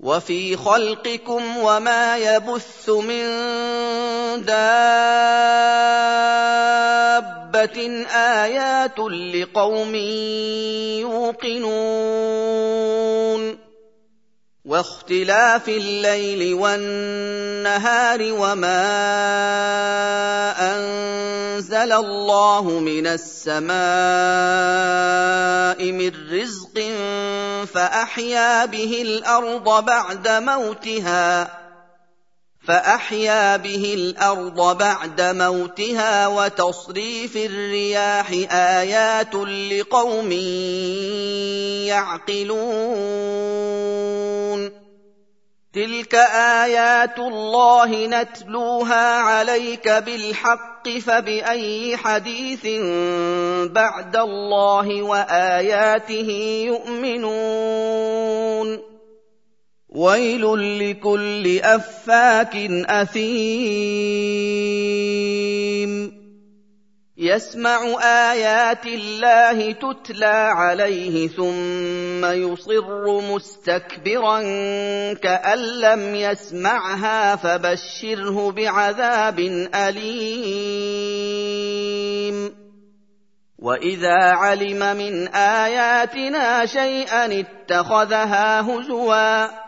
وفي خلقكم وما يبث من دابة آيات لقوم يوقنون. واختلاف الليل والنهار وما أنزل الله من السماء من رزق فأحيا به الأرض بعد موتها فأحيا به الأرض بعد موتها وتصريف الرياح آيات لقوم يعقلون. تلك آيات الله نتلوها عليك بالحق فبأي حديث بعد الله وآياته يؤمنون. ويل لكل أفاك أثيم. يسمع آيات الله تتلى عليه ثم يصر مستكبرا كأن لم يسمعها فبشره بعذاب أليم. وإذا علم من آياتنا شيئا اتخذها هزوا.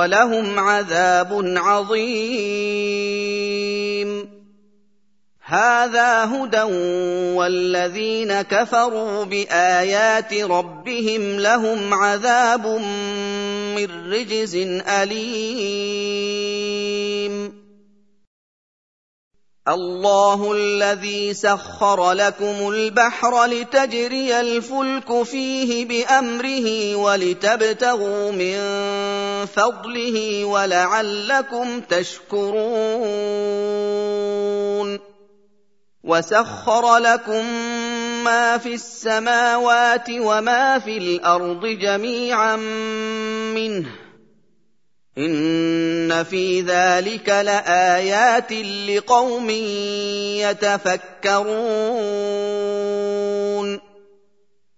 ولهم عذاب عظيم. هذا هدى والذين كفروا بآيات ربهم لهم عذاب من رجز أليم. الله الذي سخر لكم البحر لتجري الفلك فيه بأمره ولتبتغوا من فضله ولعلكم تشكرون وسخر لكم ما في السماوات وما في الأرض جميعا منه إن في ذلك لآيات لقوم يتفكرون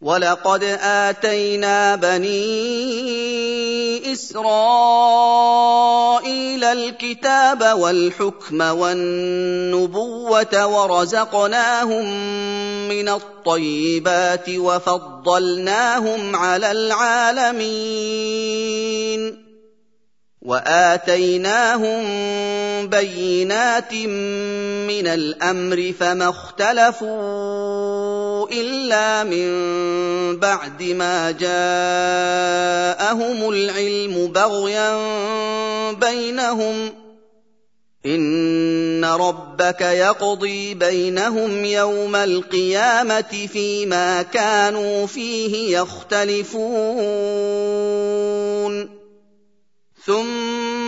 ولقد اتينا بني اسرائيل الكتاب والحكم والنبوه ورزقناهم من الطيبات وفضلناهم على العالمين واتيناهم بينات من الامر فما اختلفوا الا من بعد ما جاءهم العلم بغيا بينهم ان ربك يقضي بينهم يوم القيامه فيما كانوا فيه يختلفون ثم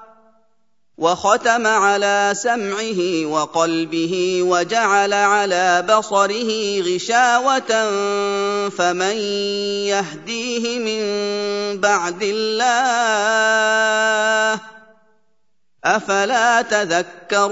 وختم على سمعه وقلبه وجعل على بصره غشاوة فمن يهديه من بعد الله أفلا تذكرون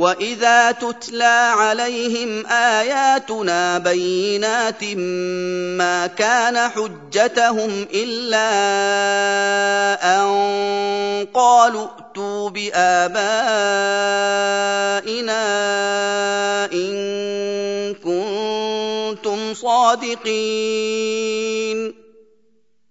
واذا تتلى عليهم اياتنا بينات ما كان حجتهم الا ان قالوا ائتوا بابائنا ان كنتم صادقين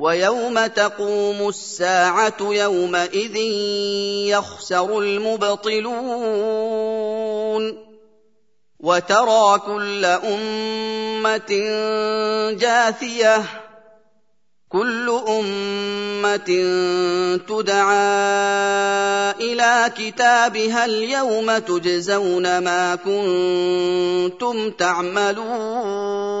ويوم تقوم الساعة يومئذ يخسر المبطلون وترى كل أمة جاثية كل أمة تدعى إلى كتابها اليوم تجزون ما كنتم تعملون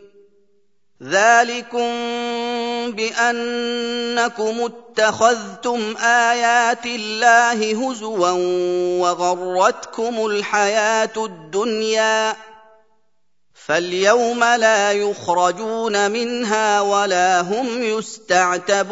ذلكم بانكم اتخذتم ايات الله هزوا وغرتكم الحياة الدنيا فاليوم لا يخرجون منها ولا هم يستعتبون